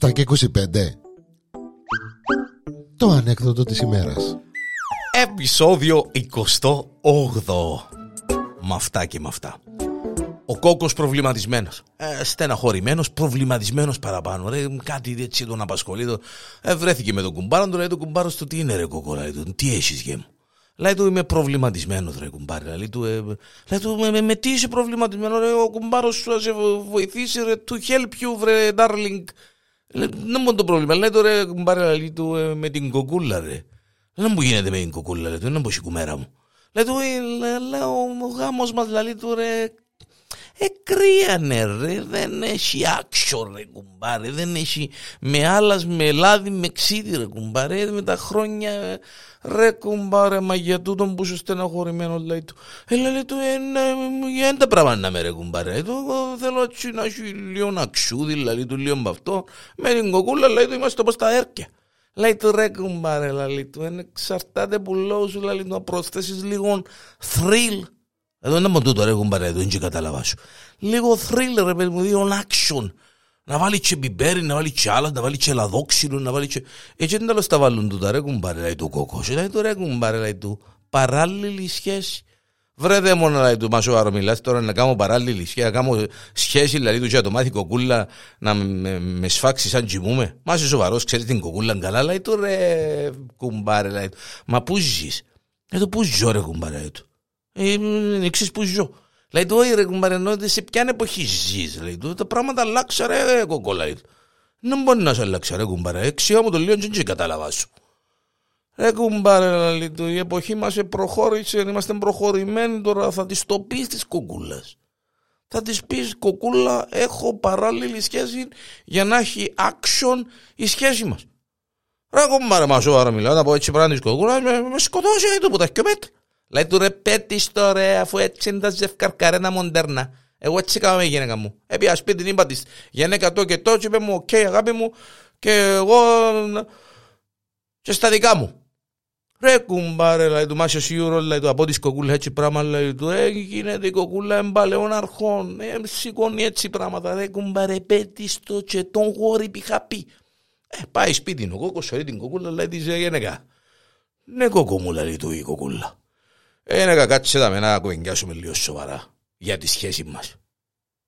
7 και 25 Το ανέκδοτο της ημέρας. Επισόδιο 28 Με αυτά και με αυτά. Ο κόκκος προβληματισμένος. Ε, Στεναχωρημένος, προβληματισμένος παραπάνω. Ρε, Κάτι έτσι τον απασχολεί το... ε, Βρέθηκε με τον κουμπάρο του Λέει τον κουμπάρο του τι είναι ρε κόκκο λέει, του, Τι έχεις γε μου Λέει του είμαι προβληματισμένος ρε κουμπάρι Λέει του, ε, λέει, του με, με, με, τι είσαι προβληματισμένο ρε Ο κουμπάρος σου θα σε βοηθήσει ρε To help you βρε darling δεν μου το πρόβλημα. Λέει τώρα κουμπάρε του ε, με την κοκούλα ρε. Δεν μου γίνεται με την κοκούλα ρε. Δεν μου κουμέρα μου. Λέει του «Ε, λέω ο γάμος μας λέει του ρε Εκρίανε ρε, δεν έχει άξιο ρε κουμπάρε, δεν έχει με άλλας, με λάδι, με ξύδι ρε κουμπάρε, με τα χρόνια ρε κουμπάρε, μα για τούτον που είσαι στεναχωρημένος λέει του. Έλα λέει του, ε, τα πράγματα να με ρε κουμπάρε, του, θέλω έτσι να έχει λίγο αξούδι, λέει του λίγο με αυτό, με την κοκούλα λέει του είμαστε όπως τα έρκια. Λέει του ρε κουμπάρε, λέει του, εξαρτάται που λέω σου, λέει του, να προσθέσεις λίγο thrill εδώ είναι μόνο τούτο ρε κουμπάρε, εδώ είναι και κατάλαβα σου. Λίγο thriller ρε παιδί μου, λίγο action. Να βάλει και μπιμπέρι, να βάλει και άλλα, να βάλει και λαδόξυλο, να βάλει και... Έτσι δεν τέλος τα βάλουν τούτα ρε κουμπάρε, λέει του κόκκος. Λέει του ρε κουμπάρε, λέει του, παράλληλη σχέση. Βρε δε μόνο λέει του Μασοβάρο μιλάς τώρα να κάνω παράλληλη σχέση, να κάνω σχέση δηλαδή του και το μάθει κοκούλα να με, με σφάξει σαν τζιμούμε. Μα είσαι σοβαρός, ξέρεις την κοκούλα καλά, λέει του ρε κουμπάρε, λέει του. Μα πού ζεις; Λέει του πού ζω ρε κουμπάρε, λέει του. Ε, εξής που ζω. Λέει του, όχι ρε κουμπαρενό, σε ποια εποχή ζεις, λέει του, τα πράγματα αλλάξα ρε κοκκό, λέει του. Δεν μπορεί να σε αλλάξει ρε κουμπαρέ, εξιά μου το λίγο και κατάλαβα σου. Ρε κουμπάρε, λέει του, η εποχή μας προχώρησε, είμαστε προχωρημένοι τώρα, θα της το πεις της Κοκκούλας. Θα της πεις Κοκκούλα, έχω παράλληλη σχέση για να έχει action η σχέση μας. Ρε κουμπάρε, μα σοβαρά μιλάω, να πω έτσι πράμα τη Κοκκούλας, με, με σκοτώσει τούτη που τα μέτρα. Λέει του ρε πε της το ρε αφού έτσι είναι τα ζευκαρκα ρε ένα μοντέρνα. Εγώ έτσι έκανα με η γυναίκα μου. Επήα σπίτι την είπα της γυναίκα το και το και είπε μου οκ αγάπη μου και εγώ και στα δικά μου. Ρε κουμπάρε, λέει του Μάσιος Σιούρο, λέει του από τις κοκούλες έτσι πράγμα, λέει του, ε, γίνεται η κοκούλα εμπαλαιών αρχών, ε, σηκώνει έτσι πράγματα, ρε κουμπάρε, πέτεις το και τον γόρι είχα πει. Ε, πάει σπίτι, ο κόκκος, την κοκούλα, λέει της γυναίκα. Ναι κόκκο μου, λέει του η κοκούλα. Είναι κακάτσε τα με να κουβεντιάσουμε λίγο σοβαρά για τη σχέση μας.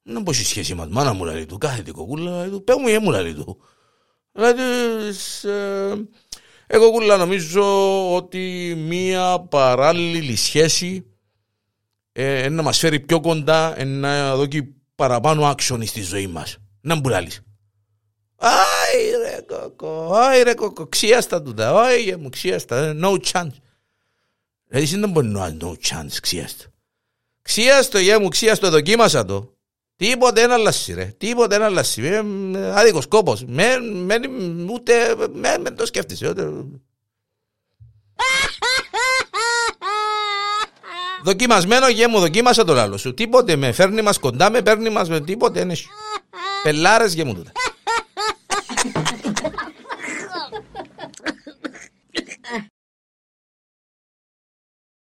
Να πω η σχέση μας, μάνα μου λέει του, κάθε την κοκούλα λέει του, πέ μου ή μου λέει του. Δηλαδή, ε, εγώ κούλα νομίζω ότι μία παράλληλη σχέση ε, να μας φέρει πιο κοντά, να δώσει παραπάνω άξονη στη ζωή μας. Να μου πουλάλεις. Άι ρε κοκό, άι ρε κοκό, ξίαστα τούτα, άι μου ξίαστα, no chance. Δηλαδή δεν μπορεί να no chance ξίαστο. Ξίαστο γεια μου, ξίαστο δοκίμασα το. Τίποτε ένα αλλάσει ρε, τίποτε ένα αλλάσει. Ε, άδικος κόπος. Με, με, ούτε, με, με το σκέφτεσαι. Ούτε. Δοκιμασμένο γεια μου, δοκίμασα το άλλο σου. Τίποτε με φέρνει μας κοντά, με παίρνει μας με τίποτε. Είναι... Πελάρες γεια μου τούτα.